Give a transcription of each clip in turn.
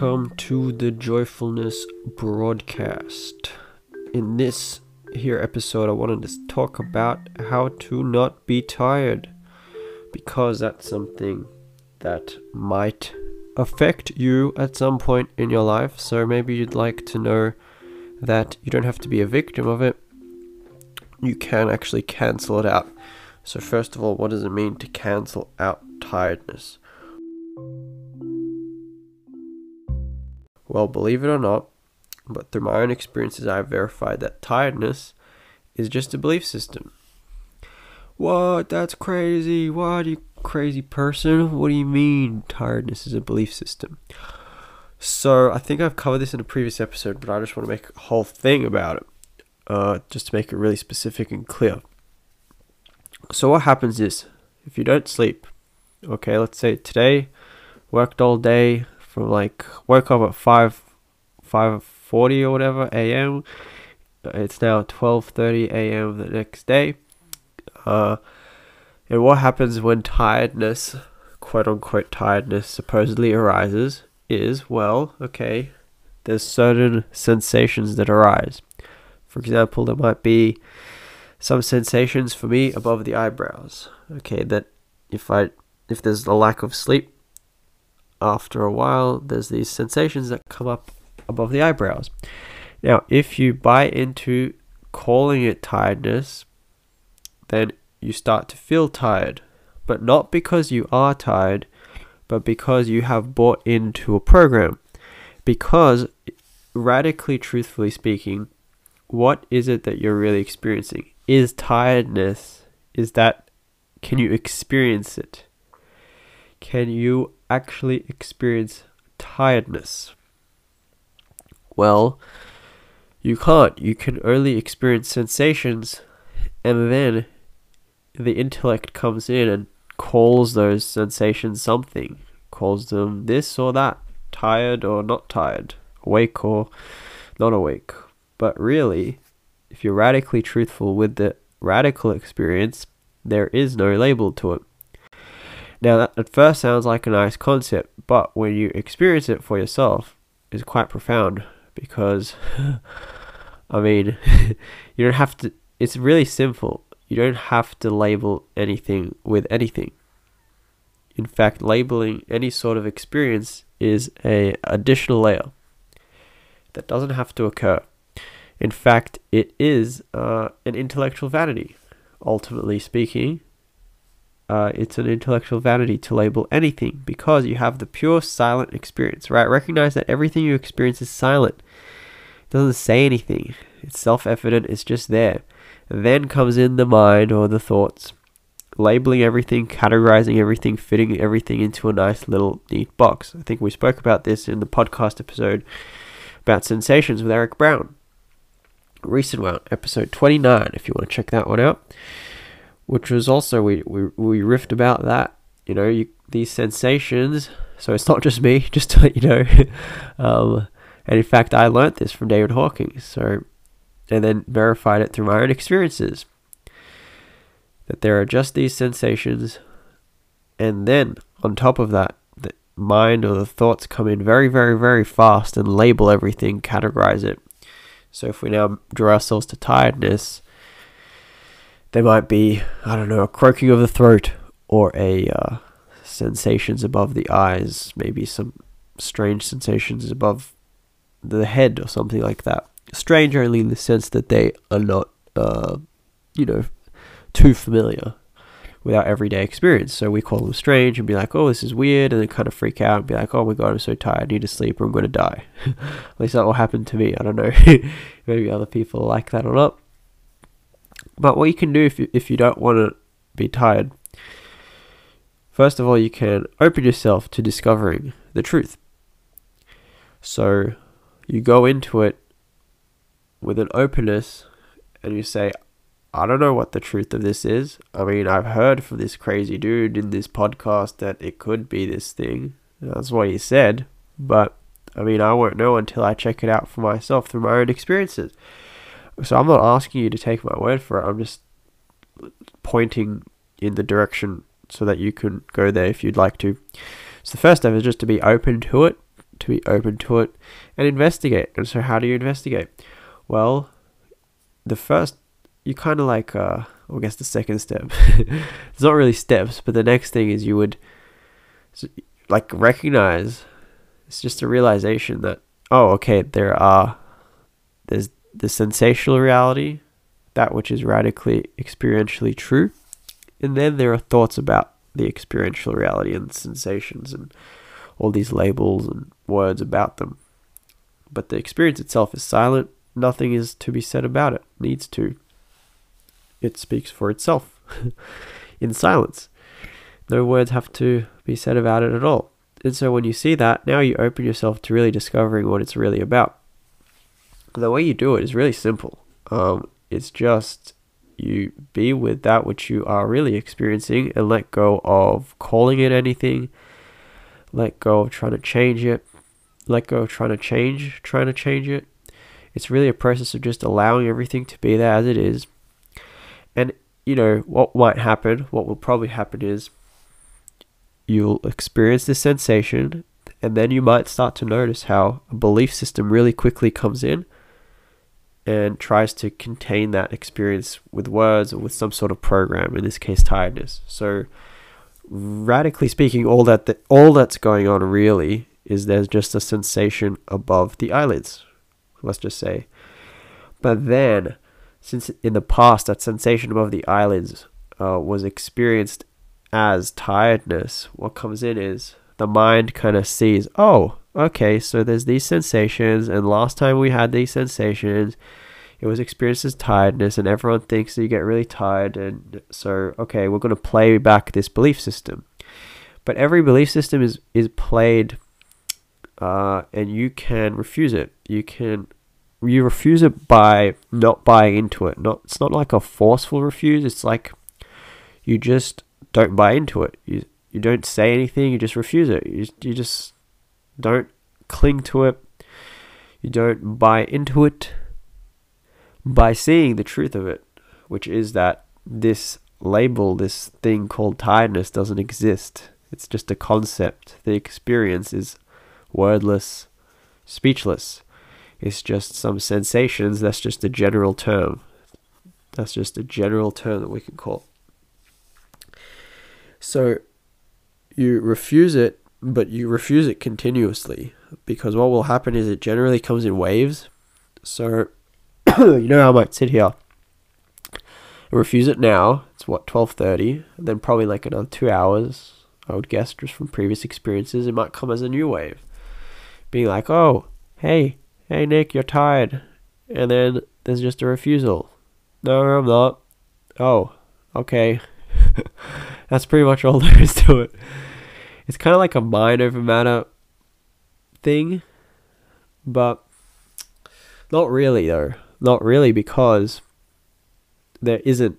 Welcome to the Joyfulness broadcast. In this here episode, I wanted to talk about how to not be tired because that's something that might affect you at some point in your life. So maybe you'd like to know that you don't have to be a victim of it, you can actually cancel it out. So, first of all, what does it mean to cancel out tiredness? Well, believe it or not, but through my own experiences, I have verified that tiredness is just a belief system. What? That's crazy. What, you crazy person? What do you mean tiredness is a belief system? So, I think I've covered this in a previous episode, but I just want to make a whole thing about it, uh, just to make it really specific and clear. So, what happens is, if you don't sleep, okay, let's say today, worked all day, from like woke up at five five forty or whatever a.m. It's now twelve thirty a.m. the next day. Uh, and what happens when tiredness, quote unquote tiredness, supposedly arises is well, okay, there's certain sensations that arise. For example, there might be some sensations for me above the eyebrows. Okay, that if I if there's a lack of sleep, after a while, there's these sensations that come up above the eyebrows. Now, if you buy into calling it tiredness, then you start to feel tired. But not because you are tired, but because you have bought into a program. Because, radically truthfully speaking, what is it that you're really experiencing? Is tiredness, is that, can you experience it? Can you actually experience tiredness? Well, you can't. You can only experience sensations, and then the intellect comes in and calls those sensations something, calls them this or that, tired or not tired, awake or not awake. But really, if you're radically truthful with the radical experience, there is no label to it. Now, that at first sounds like a nice concept, but when you experience it for yourself, it's quite profound because, I mean, you don't have to, it's really simple. You don't have to label anything with anything. In fact, labeling any sort of experience is a additional layer that doesn't have to occur. In fact, it is uh, an intellectual vanity, ultimately speaking, uh, it's an intellectual vanity to label anything because you have the pure silent experience, right? Recognize that everything you experience is silent. It doesn't say anything. It's self-evident. It's just there. Then comes in the mind or the thoughts, labeling everything, categorizing everything, fitting everything into a nice little neat box. I think we spoke about this in the podcast episode about sensations with Eric Brown. Recent one, episode 29, if you want to check that one out which was also we we we riffed about that. You know, you, these sensations. So it's not just me, just to let you know. um, and in fact, I learnt this from David Hawkins. So, and then verified it through my own experiences. That there are just these sensations, and then on top of that, the mind or the thoughts come in very, very, very fast and label everything, categorize it. So if we now draw ourselves to tiredness, there might be, I don't know, a croaking of the throat or a uh, sensations above the eyes, maybe some strange sensations above the head or something like that. Strange only in the sense that they are not, uh, you know, too familiar with our everyday experience. So we call them strange and be like, oh, this is weird, and then kind of freak out and be like, oh my god, I'm so tired, I need to sleep or I'm going to die. At least that will happen to me. I don't know. Maybe other people like that or not. But what you can do if you, if you don't want to be tired, first of all, you can open yourself to discovering the truth. So you go into it with an openness and you say, I don't know what the truth of this is. I mean, I've heard from this crazy dude in this podcast that it could be this thing. That's what he said. But I mean, I won't know until I check it out for myself through my own experiences. So I'm not asking you to take my word for it. I'm just pointing in the direction so that you can go there if you'd like to. So the first step is just to be open to it, to be open to it and investigate. And so, how do you investigate? Well, the first, you kind of like, uh, I guess the second step. it's not really steps, but the next thing is you would like recognize. It's just a realization that oh, okay, there are there's the sensational reality, that which is radically experientially true, and then there are thoughts about the experiential reality and sensations and all these labels and words about them. But the experience itself is silent. Nothing is to be said about it. Needs to. It speaks for itself in silence. No words have to be said about it at all. And so when you see that, now you open yourself to really discovering what it's really about. The way you do it is really simple. Um, it's just you be with that which you are really experiencing and let go of calling it anything, let go of trying to change it, let go of trying to change, trying to change it. It's really a process of just allowing everything to be there as it is. And, you know, what might happen, what will probably happen is you'll experience this sensation, and then you might start to notice how a belief system really quickly comes in and tries to contain that experience with words or with some sort of program, in this case, tiredness. So, radically speaking, all that the, all that's going on really is there's just a sensation above the eyelids, let's just say. But then, since in the past that sensation above the eyelids uh, was experienced as tiredness, what comes in is the mind kind of sees, oh, okay, so there's these sensations, and last time we had these sensations, it was experienced as tiredness, and everyone thinks that you get really tired, and so, okay, we're going to play back this belief system. But every belief system is, is played, uh, and you can refuse it. You can you refuse it by not buying into it. Not it's not like a forceful refuse. It's like you just don't buy into it. You you don't say anything. You just refuse it. You you just don't cling to it. You don't buy into it by seeing the truth of it, which is that this label, this thing called tiredness, doesn't exist. It's just a concept. The experience is wordless, speechless. It's just some sensations. That's just a general term. That's just a general term that we can call. So you refuse it, but you refuse it continuously because what will happen is it generally comes in waves. So you know I might sit here and refuse it now. It's what twelve thirty, then probably like another two hours. I would guess just from previous experiences, it might come as a new wave, being like, "Oh, hey, hey Nick, you're tired," and then there's just a refusal. No, I'm not. Oh, okay. That's pretty much all there is to it. It's kind of like a mind over matter thing, but not really though. Not really because there isn't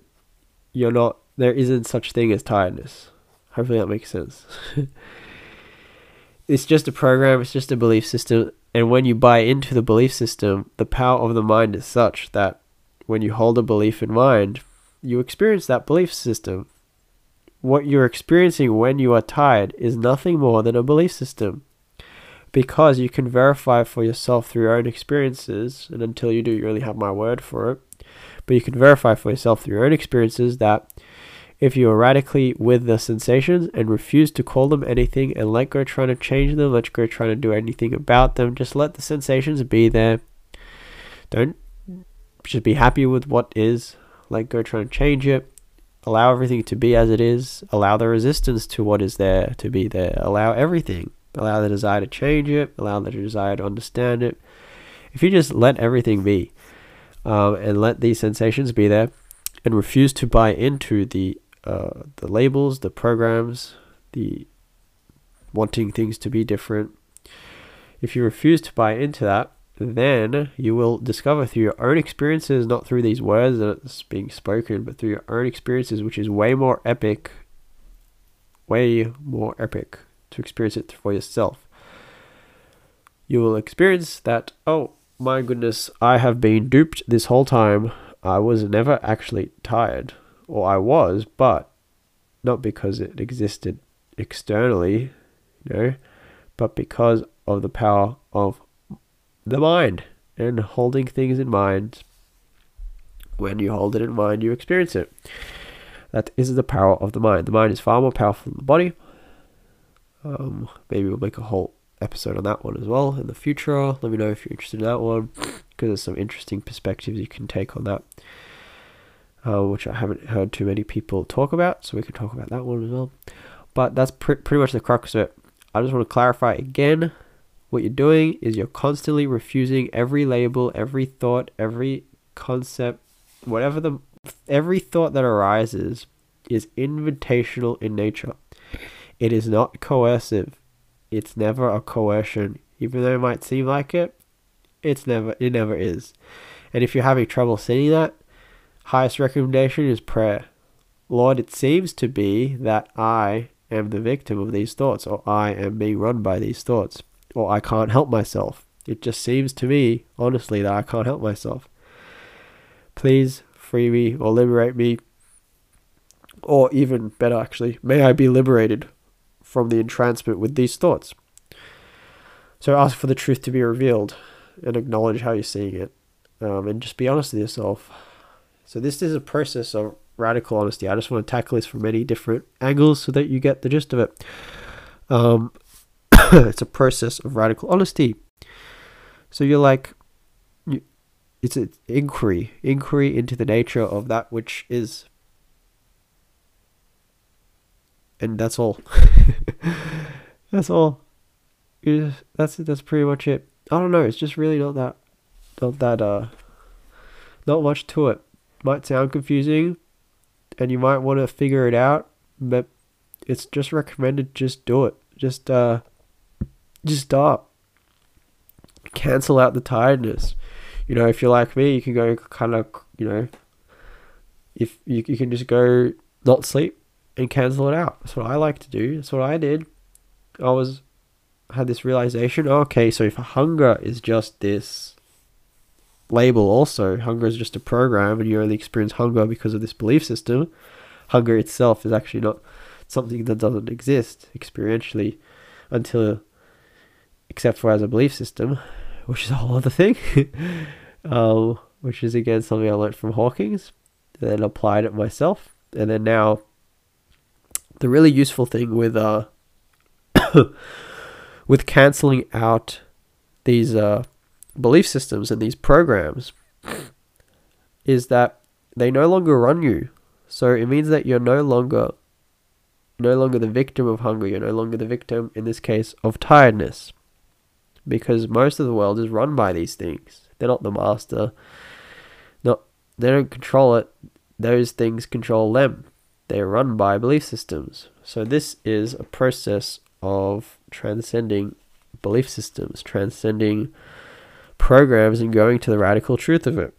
you're not there isn't such thing as tiredness. Hopefully that makes sense. it's just a program, it's just a belief system, and when you buy into the belief system, the power of the mind is such that when you hold a belief in mind, you experience that belief system what you're experiencing when you are tired is nothing more than a belief system. Because you can verify for yourself through your own experiences, and until you do, you only have my word for it. But you can verify for yourself through your own experiences that if you are radically with the sensations and refuse to call them anything and let go trying to change them, let go trying to do anything about them, just let the sensations be there. Don't just be happy with what is, let go trying to change it allow everything to be as it is, allow the resistance to what is there to be there, allow everything, allow the desire to change it, allow the desire to understand it. If you just let everything be um, and let these sensations be there and refuse to buy into the uh, the labels, the programs, the wanting things to be different, if you refuse to buy into that, then you will discover through your own experiences, not through these words that's being spoken, but through your own experiences, which is way more epic, way more epic to experience it for yourself. You will experience that, oh my goodness, I have been duped this whole time. I was never actually tired, or I was, but not because it existed externally, you know, but because of the power of the mind and holding things in mind. When you hold it in mind, you experience it. That is the power of the mind. The mind is far more powerful than the body. Um, maybe we'll make a whole episode on that one as well in the future. Let me know if you're interested in that one because there's some interesting perspectives you can take on that, uh, which I haven't heard too many people talk about. So we can talk about that one as well. But that's pr- pretty much the crux of it. I just want to clarify again what you're doing is you're constantly refusing every label, every thought, every concept, whatever the every thought that arises is invitational in nature. It is not coercive. It's never a coercion. Even though it might seem like it, it's never it never is. And if you're having trouble seeing that, highest recommendation is prayer. Lord, it seems to be that I am the victim of these thoughts, or I am being run by these thoughts, or I can't help myself. It just seems to me, honestly, that I can't help myself. Please free me or liberate me, or even better, actually, may I be liberated from the entrancement with these thoughts. So ask for the truth to be revealed and acknowledge how you're seeing it, um, and just be honest with yourself. So this is a process of radical honesty. I just want to tackle this from many different angles so that you get the gist of it. Um, it's a process of radical honesty. So you're like, you, it's an inquiry, inquiry into the nature of that which is. And that's all. that's all. Just, that's that's pretty much it. I don't know. It's just really not that, not that uh, not much to it. Might sound confusing, and you might want to figure it out, but it's just recommended just do it. Just uh just stop. Cancel out the tiredness. You know, if you're like me, you can go kind of, you know, if you, you can just go not sleep and cancel it out. That's what I like to do. That's what I did. I was had this realization, oh, okay, so if hunger is just this label also. Hunger is just a program, and you only experience hunger because of this belief system. Hunger itself is actually not something that doesn't exist experientially until, except for as a belief system, which is a whole other thing. um, which is again something I learned from Hawkins, and then applied it myself, and then now. The really useful thing with uh, with canceling out these uh belief systems and these programs is that they no longer run you. So it means that you're no longer no longer the victim of hunger, you're no longer the victim in this case of tiredness. Because most of the world is run by these things. They're not the master. Not they don't control it. Those things control them. They are run by belief systems. So this is a process of transcending belief systems, transcending programs and going to the radical truth of it.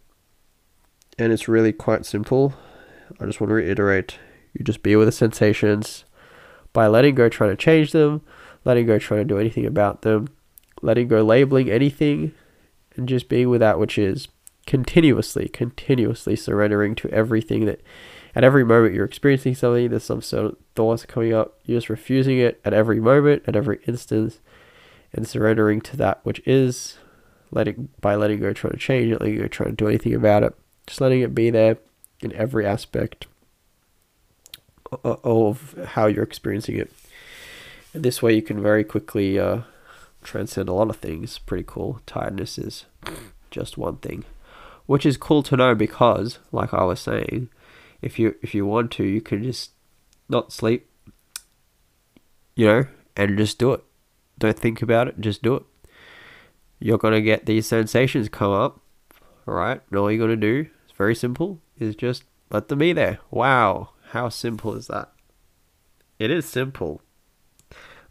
And it's really quite simple. I just want to reiterate you just be with the sensations by letting go trying to change them, letting go trying to do anything about them, letting go labeling anything, and just being with that which is continuously, continuously surrendering to everything that at every moment you're experiencing something, there's some sort of thoughts coming up, you're just refusing it at every moment, at every instance, and surrendering to that which is letting by letting go trying to change it, letting go trying to do anything about it, just letting it be there in every aspect of how you're experiencing it. And this way you can very quickly uh, transcend a lot of things. Pretty cool. Tiredness is just one thing, which is cool to know because, like I was saying, if you if you want to, you can just not sleep, you know, and just do it. Don't think about it. Just do it you're to get these sensations come up, right? And all you're to do, it's very simple, is just let them be there. Wow, how simple is that? It is simple.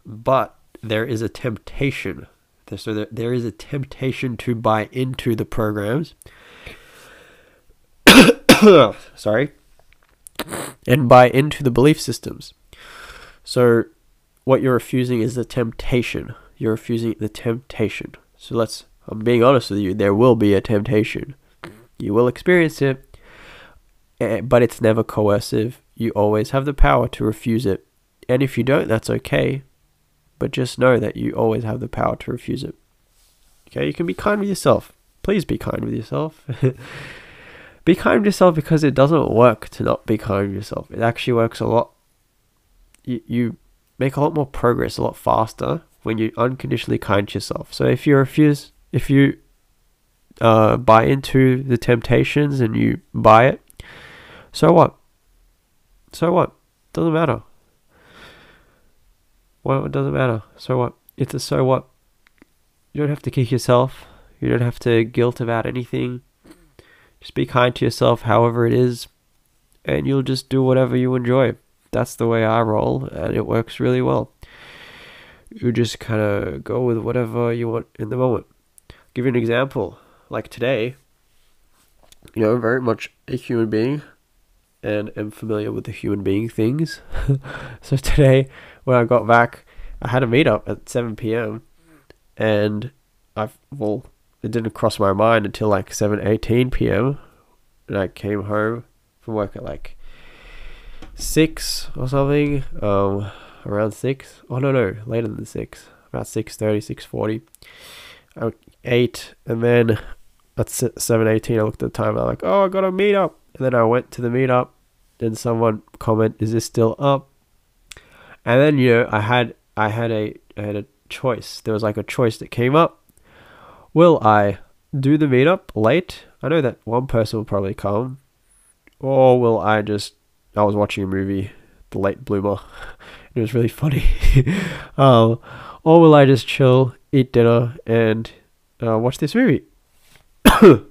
But there is a temptation. So there, there is a temptation to buy into the programs. Sorry. And buy into the belief systems. So what you're refusing is the temptation. You're refusing the temptation. So let's, I'm being honest with you, there will be a temptation. You will experience it, eh, but it's never coercive. You always have the power to refuse it. And if you don't, that's okay. But just know that you always have the power to refuse it. Okay, you can be kind with yourself. Please be kind with yourself. be kind with yourself because it doesn't work to not be kind with yourself. It actually works a lot. You, you make a lot more progress a lot faster when you're unconditionally kind to yourself. So if you refuse, if you uh, buy into the temptations and you buy it, so what? So what? Doesn't matter. Well, it doesn't matter. So what? It's a so what. You don't have to kick yourself. You don't have to guilt about anything. Just be kind to yourself, however it is, and you'll just do whatever you enjoy. That's the way I roll, and it works really well. You just kind of go with whatever you want in the moment. I'll give you an example. Like today, you know, very much a human being and am familiar with the human being things. so today, when I got back, I had a meetup at 7 p.m. and I well, it didn't cross my mind until like 7:18 p.m. and I came home from work at like six or something. Um, around six. Oh no, no, later than six. About 6:30, 6:40. I ate, and then at 7:18, I looked at the time. I'm like, oh, I got a meetup. And then I went to the meetup, and someone comment, "Is this still up?" And then you know, I had I had a I had a choice. There was like a choice that came up. Will I do the meetup late? I know that one person will probably come, or will I just? I was watching a movie, The Late Bloomer. It was really funny. um, or will I just chill, eat dinner, and uh, watch this movie?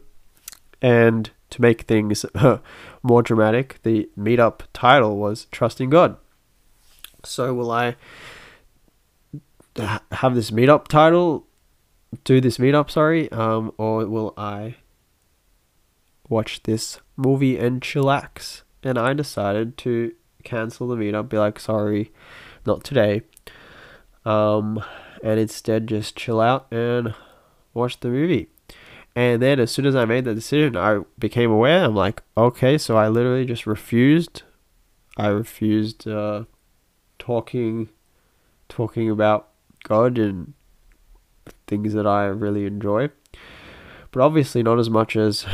and to make things more dramatic, the meetup title was Trusting God. So, will I have this meetup title, do this meetup, sorry, um, or will I watch this movie and chillax? And I decided to cancel the meetup, be like, sorry, not today. Um, and instead just chill out and watch the movie. And then as soon as I made that decision, I became aware. I'm like, okay, so I literally just refused. I refused uh, talking, talking about God and things that I really enjoy. But obviously, not as much as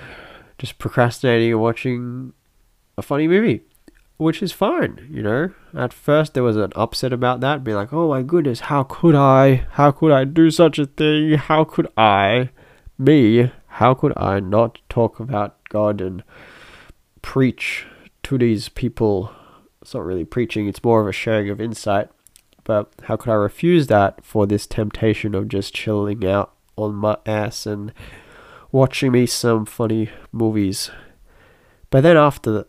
just procrastinating and watching a funny movie, which is fine, you know. At first, there was an upset about that, being like, oh my goodness, how could I? How could I do such a thing? How could I? me, how could I not talk about God and preach to these people? It's not really preaching, it's more of a sharing of insight. But how could I refuse that for this temptation of just chilling out on my ass and watching me some funny movies? But then after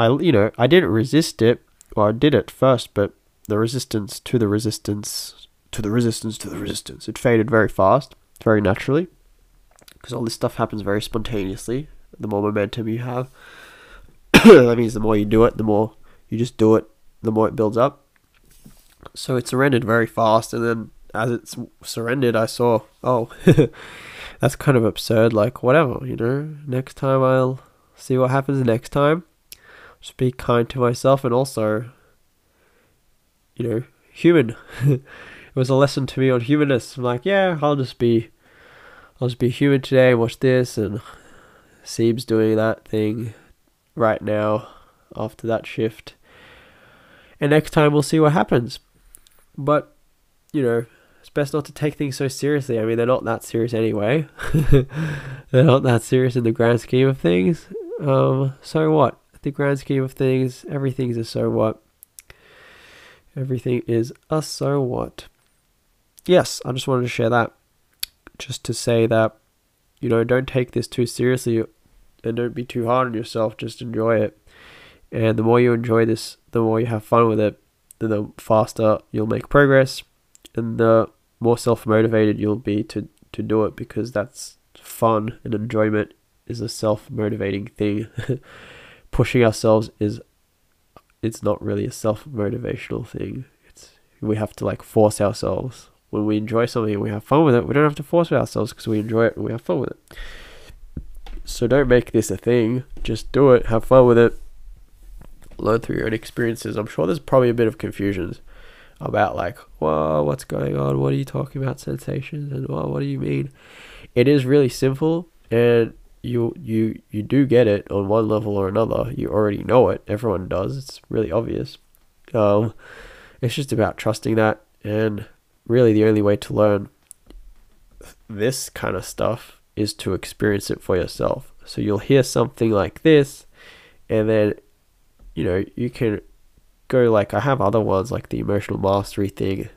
I, you know, I didn't resist it. Well, I did it first, but the resistance to the resistance to the resistance to the resistance, it faded very fast, very naturally because all this stuff happens very spontaneously. The more momentum you have, that means the more you do it, the more you just do it, the more it builds up. So it surrendered very fast, and then as it surrendered, I saw, oh, that's kind of absurd. Like, whatever, you know, next time I'll see what happens next time. Just be kind to myself and also, you know, human. it was a lesson to me on humanness. I'm like, yeah, I'll just be I'll just be human today, watch this, and Seeb's doing that thing right now after that shift. And next time we'll see what happens. But, you know, it's best not to take things so seriously. I mean, they're not that serious anyway. they're not that serious in the grand scheme of things. Um, so what? The grand scheme of things, everything's a so what. Everything is a so what. Yes, I just wanted to share that just to say that, you know, don't take this too seriously and don't be too hard on yourself. Just enjoy it. And the more you enjoy this, the more you have fun with it, the faster you'll make progress and the more self motivated you'll be to, to do it because that's fun and enjoyment is a self motivating thing. Pushing ourselves is it's not really a self motivational thing. It's we have to like force ourselves when we enjoy something and we have fun with it, we don't have to force ourselves because we enjoy it and we have fun with it. So don't make this a thing. Just do it. Have fun with it. Learn through your own experiences. I'm sure there's probably a bit of confusions. about like, whoa, what's going on? What are you talking about sensations? And what do you mean? It is really simple and you you you do get it on one level or another. You already know it. Everyone does. It's really obvious. Um, it's just about trusting that, and really the only way to learn this kind of stuff is to experience it for yourself. So you'll hear something like this, and then you know you can go like I have other ones like the emotional mastery thing,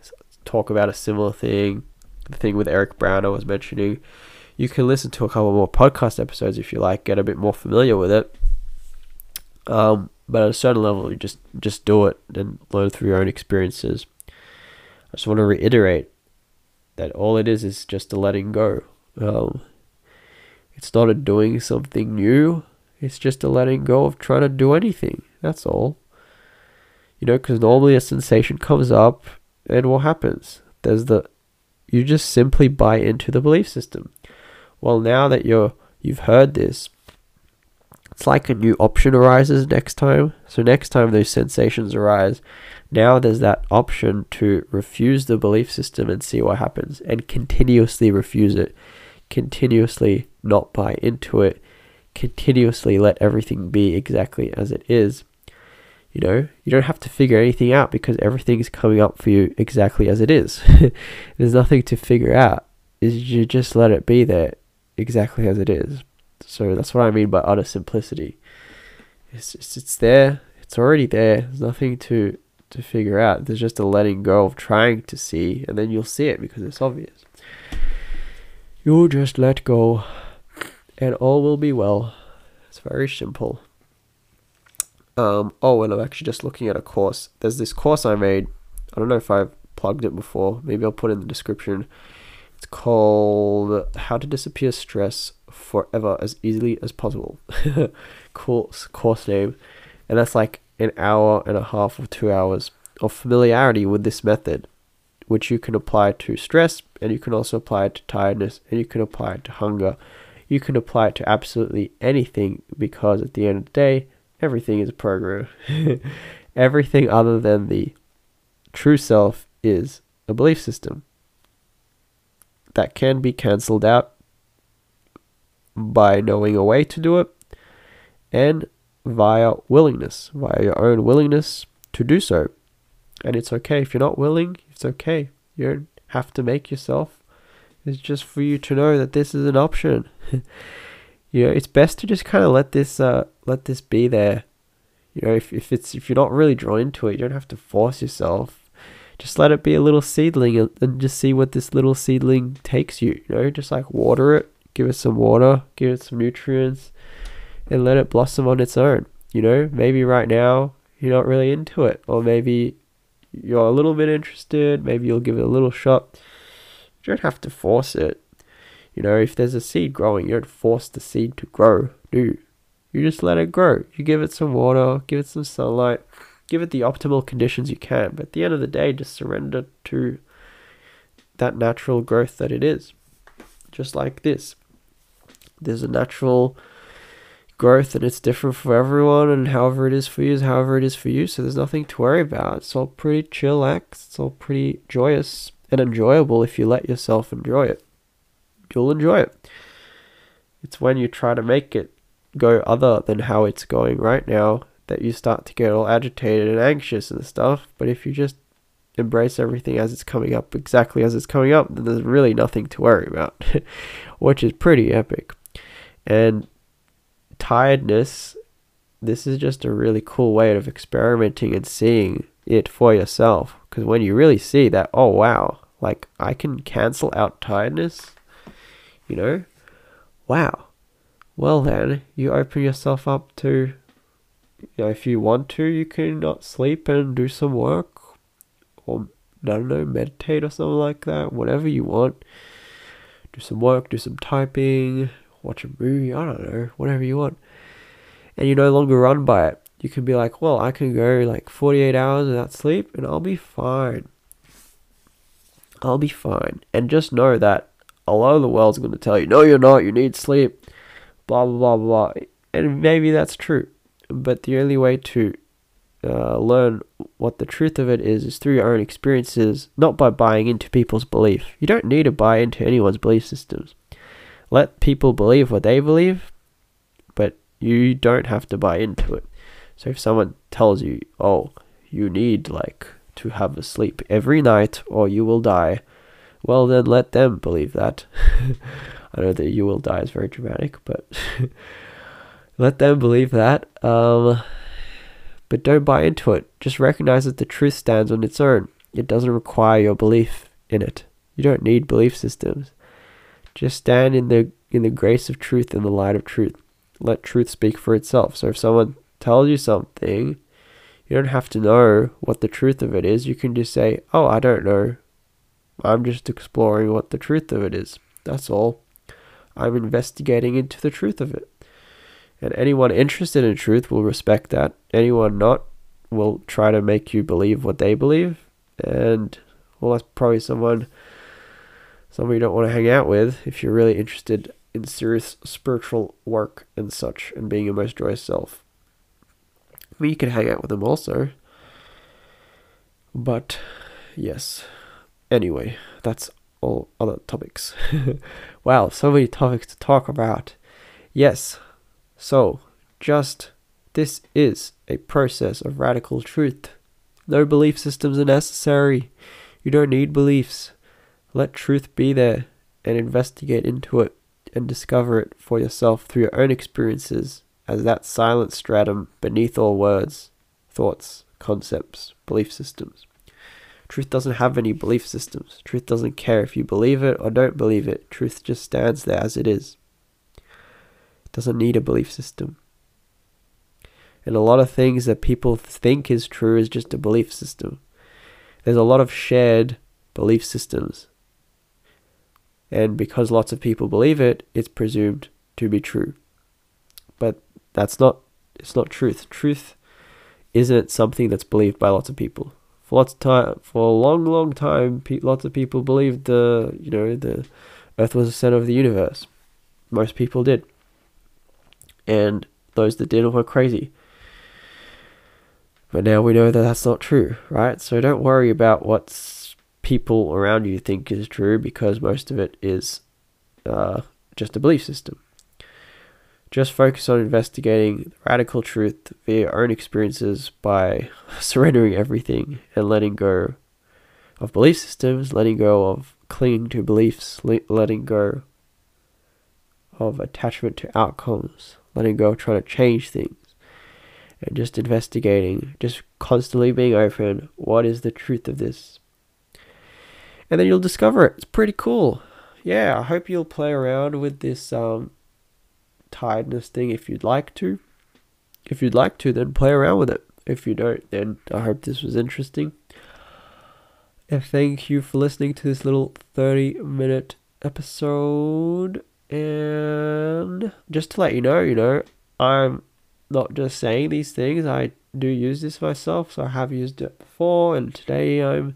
talk about a similar thing, the thing with Eric Brown I was mentioning. You can listen to a couple more podcast episodes if you like, get a bit more familiar with it. Um, but at a certain level, you just just do it and learn through your own experiences. I just want to reiterate that all it is is just a letting go. Um, it's not a doing something new. It's just a letting go of trying to do anything. That's all. You know, because normally a sensation comes up, and what happens? There's the you just simply buy into the belief system. Well, now that you're you've heard this, it's like a new option arises next time. So next time those sensations arise, now there's that option to refuse the belief system and see what happens, and continuously refuse it, continuously not buy into it, continuously let everything be exactly as it is you know, you don't have to figure anything out because everything is coming up for you exactly as it is. There's nothing to figure out. Is you just let it be there exactly as it is. So that's what I mean by utter simplicity. It's just, it's there. It's already there. There's nothing to to figure out. There's just a letting go of trying to see, and then you'll see it because it's obvious. You'll just let go, and all will be well. It's very simple. Um, oh, and I'm actually just looking at a course. There's this course I made. I don't know if I've plugged it before. Maybe I'll put in the description. It's called How to Disappear Stress Forever as Easily as Possible. course course name, and that's like an hour and a half or two hours of familiarity with this method, which you can apply to stress, and you can also apply it to tiredness, and you can apply it to hunger. You can apply it to absolutely anything because at the end of the day, everything is a program. everything other than the true self is a belief system that can be cancelled out by knowing a way to do it and via willingness, via your own willingness to do so. And it's okay if you're not willing, it's okay. You don't have to make yourself. It's just for you to know that this is an option. you know, it's best to just kind of let this uh let this be there. You know, if if it's if you're not really drawn into it, you don't have to force yourself. Just let it be a little seedling and, and just see what this little seedling takes you. You know, just like water it, give it some water, give it some nutrients, and let it blossom on its own. You know, maybe right now you're not really into it, or maybe you're a little bit interested. Maybe you'll give it a little shot. You don't have to force it. You know, if there's a seed growing, you don't force the seed to grow, do you? You just let it grow. You give it some water, give it some sunlight, give it the optimal conditions you can. But at the end of the day, just surrender to that natural growth that it is. Just like this. There's a natural growth and it's different for everyone and however it is for you is however it is for you. So there's nothing to worry about. It's all pretty chillax. It's all pretty joyous and enjoyable if you let yourself enjoy it you'll enjoy it. It's when you try to make it go other than how it's going right now that you start to get all agitated and anxious and stuff. But if you just embrace everything as it's coming up exactly as it's coming up, then there's really nothing to worry about, which is pretty epic. And tiredness, this is just a really cool way of experimenting and seeing it for yourself. Because when you really see that, oh wow, like I can cancel out tiredness you know? Wow. Well, then, you open yourself up to, you know, if you want to, you can not sleep and do some work, or, I don't know, meditate or something like that, whatever you want. Do some work, do some typing, watch a movie, I don't know, whatever you want. And you no longer run by it. You can be like, well, I can go like 48 hours without sleep and I'll be fine. I'll be fine. And just know that a lot of the world's going to tell you, no, you're not, you need sleep, blah, blah, blah, blah. And maybe that's true. But the only way to uh, learn what the truth of it is is through your own experiences, not by buying into people's belief. You don't need to buy into anyone's belief systems. Let people believe what they believe, but you don't have to buy into it. So if someone tells you, "Oh, you need like to have a sleep every night or you will die," well then let them believe that. I know that you will die is very dramatic, but let them believe that. Um, but don't buy into it. Just recognize that the truth stands on its own. It doesn't require your belief in it. You don't need belief systems. Just stand in the in the grace of truth in the light of truth. Let truth speak for itself. So if someone tells you something, you don't have to know what the truth of it is. You can just say, "Oh, I don't know. I'm just exploring what the truth of it is." That's all. I'm investigating into the truth of it. And anyone interested in truth will respect that. Anyone not will try to make you believe what they believe. And well, that's probably someone someone you don't want to hang out with if you're really interested in serious spiritual work and such and being your most joyous self. You can hang out with them also. But yes. Anyway, that's all other topics. wow, so many topics to talk about. Yes, so, just this is a process of radical truth. No belief systems are necessary. You don't need beliefs. Let truth be there and investigate into it and discover it for yourself through your own experiences as that silent stratum beneath all words, thoughts, concepts, belief systems. Truth doesn't have any belief systems. Truth doesn't care if you believe it or don't believe it. Truth just stands there as it is It doesn't need a belief system. And a lot of things that people think is true is just a belief system. There's a lot of shared belief systems. And because lots of people believe it, it's presumed to be true. But that's not it's not truth. Truth isn't something that's believed by lots of people. For lots of time, for a long, long time, pe- lots of people believed the you know the Earth was the center of the universe. Most people did and those that didn't were crazy. But now we know that that's not true, right? So don't worry about what people around you think is true because most of it is uh, just a belief system. Just focus on investigating the radical truth via your own experiences by surrendering everything and letting go of belief systems, letting go of clinging to beliefs, letting go of attachment to outcomes, letting go, of trying to change things, and just investigating, just constantly being open. What is the truth of this? And then you'll discover it. It's pretty cool. Yeah, I hope you'll play around with this um, tiredness thing if you'd like to. If you'd like to, then play around with it. If you don't, then I hope this was interesting. And thank you for listening to this little 30 minute episode. And just to let you know, you know, I'm not just saying these things, I do use this myself. So I have used it before, and today I'm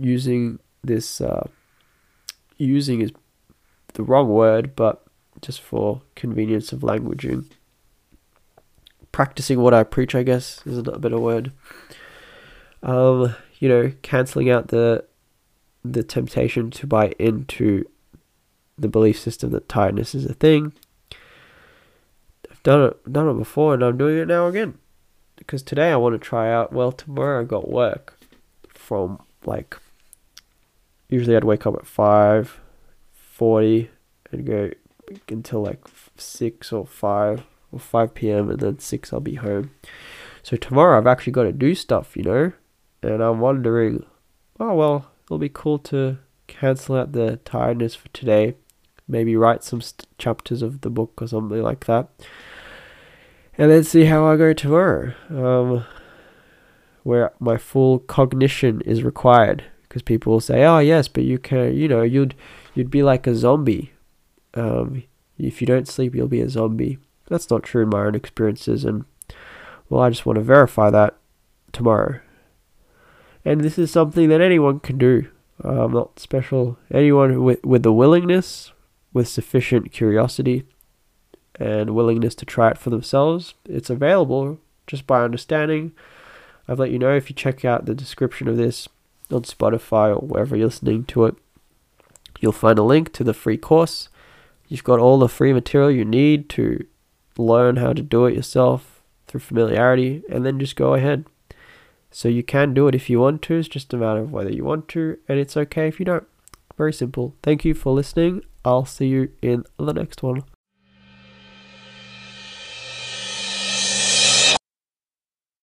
using this. Uh, using is the wrong word, but just for convenience of languaging. Practicing what I preach, I guess, is a better word. Um, you know, canceling out the the temptation to buy into the belief system that tiredness is a thing. I've done it done it before and I'm doing it now again. Because today I want to try out well tomorrow I got work from like usually I'd wake up at five forty and go until like six or five or five PM and then six I'll be home. So tomorrow I've actually got to do stuff, you know? And I'm wondering, oh well, it'll be cool to cancel out the tiredness for today maybe write some st- chapters of the book or something like that. And then see how I go tomorrow, um, where my full cognition is required. Because people will say, "Oh yes, but you can, you know, you'd you'd be like a zombie. Um, if you don't sleep, you'll be a zombie." That's not true in my own experiences, and well, I just want to verify that tomorrow. And this is something that anyone can do. Um, not special. Anyone with with the willingness with sufficient curiosity and willingness to try it for themselves, it's available just by understanding. I've let you know if you check out the description of this on Spotify or wherever you're listening to it, you'll find a link to the free course. You've got all the free material you need to learn how to do it yourself through familiarity, and then just go ahead. So you can do it if you want to, it's just a matter of whether you want to, and it's okay if you don't. Very simple. Thank you for listening. I'll see you in the next one.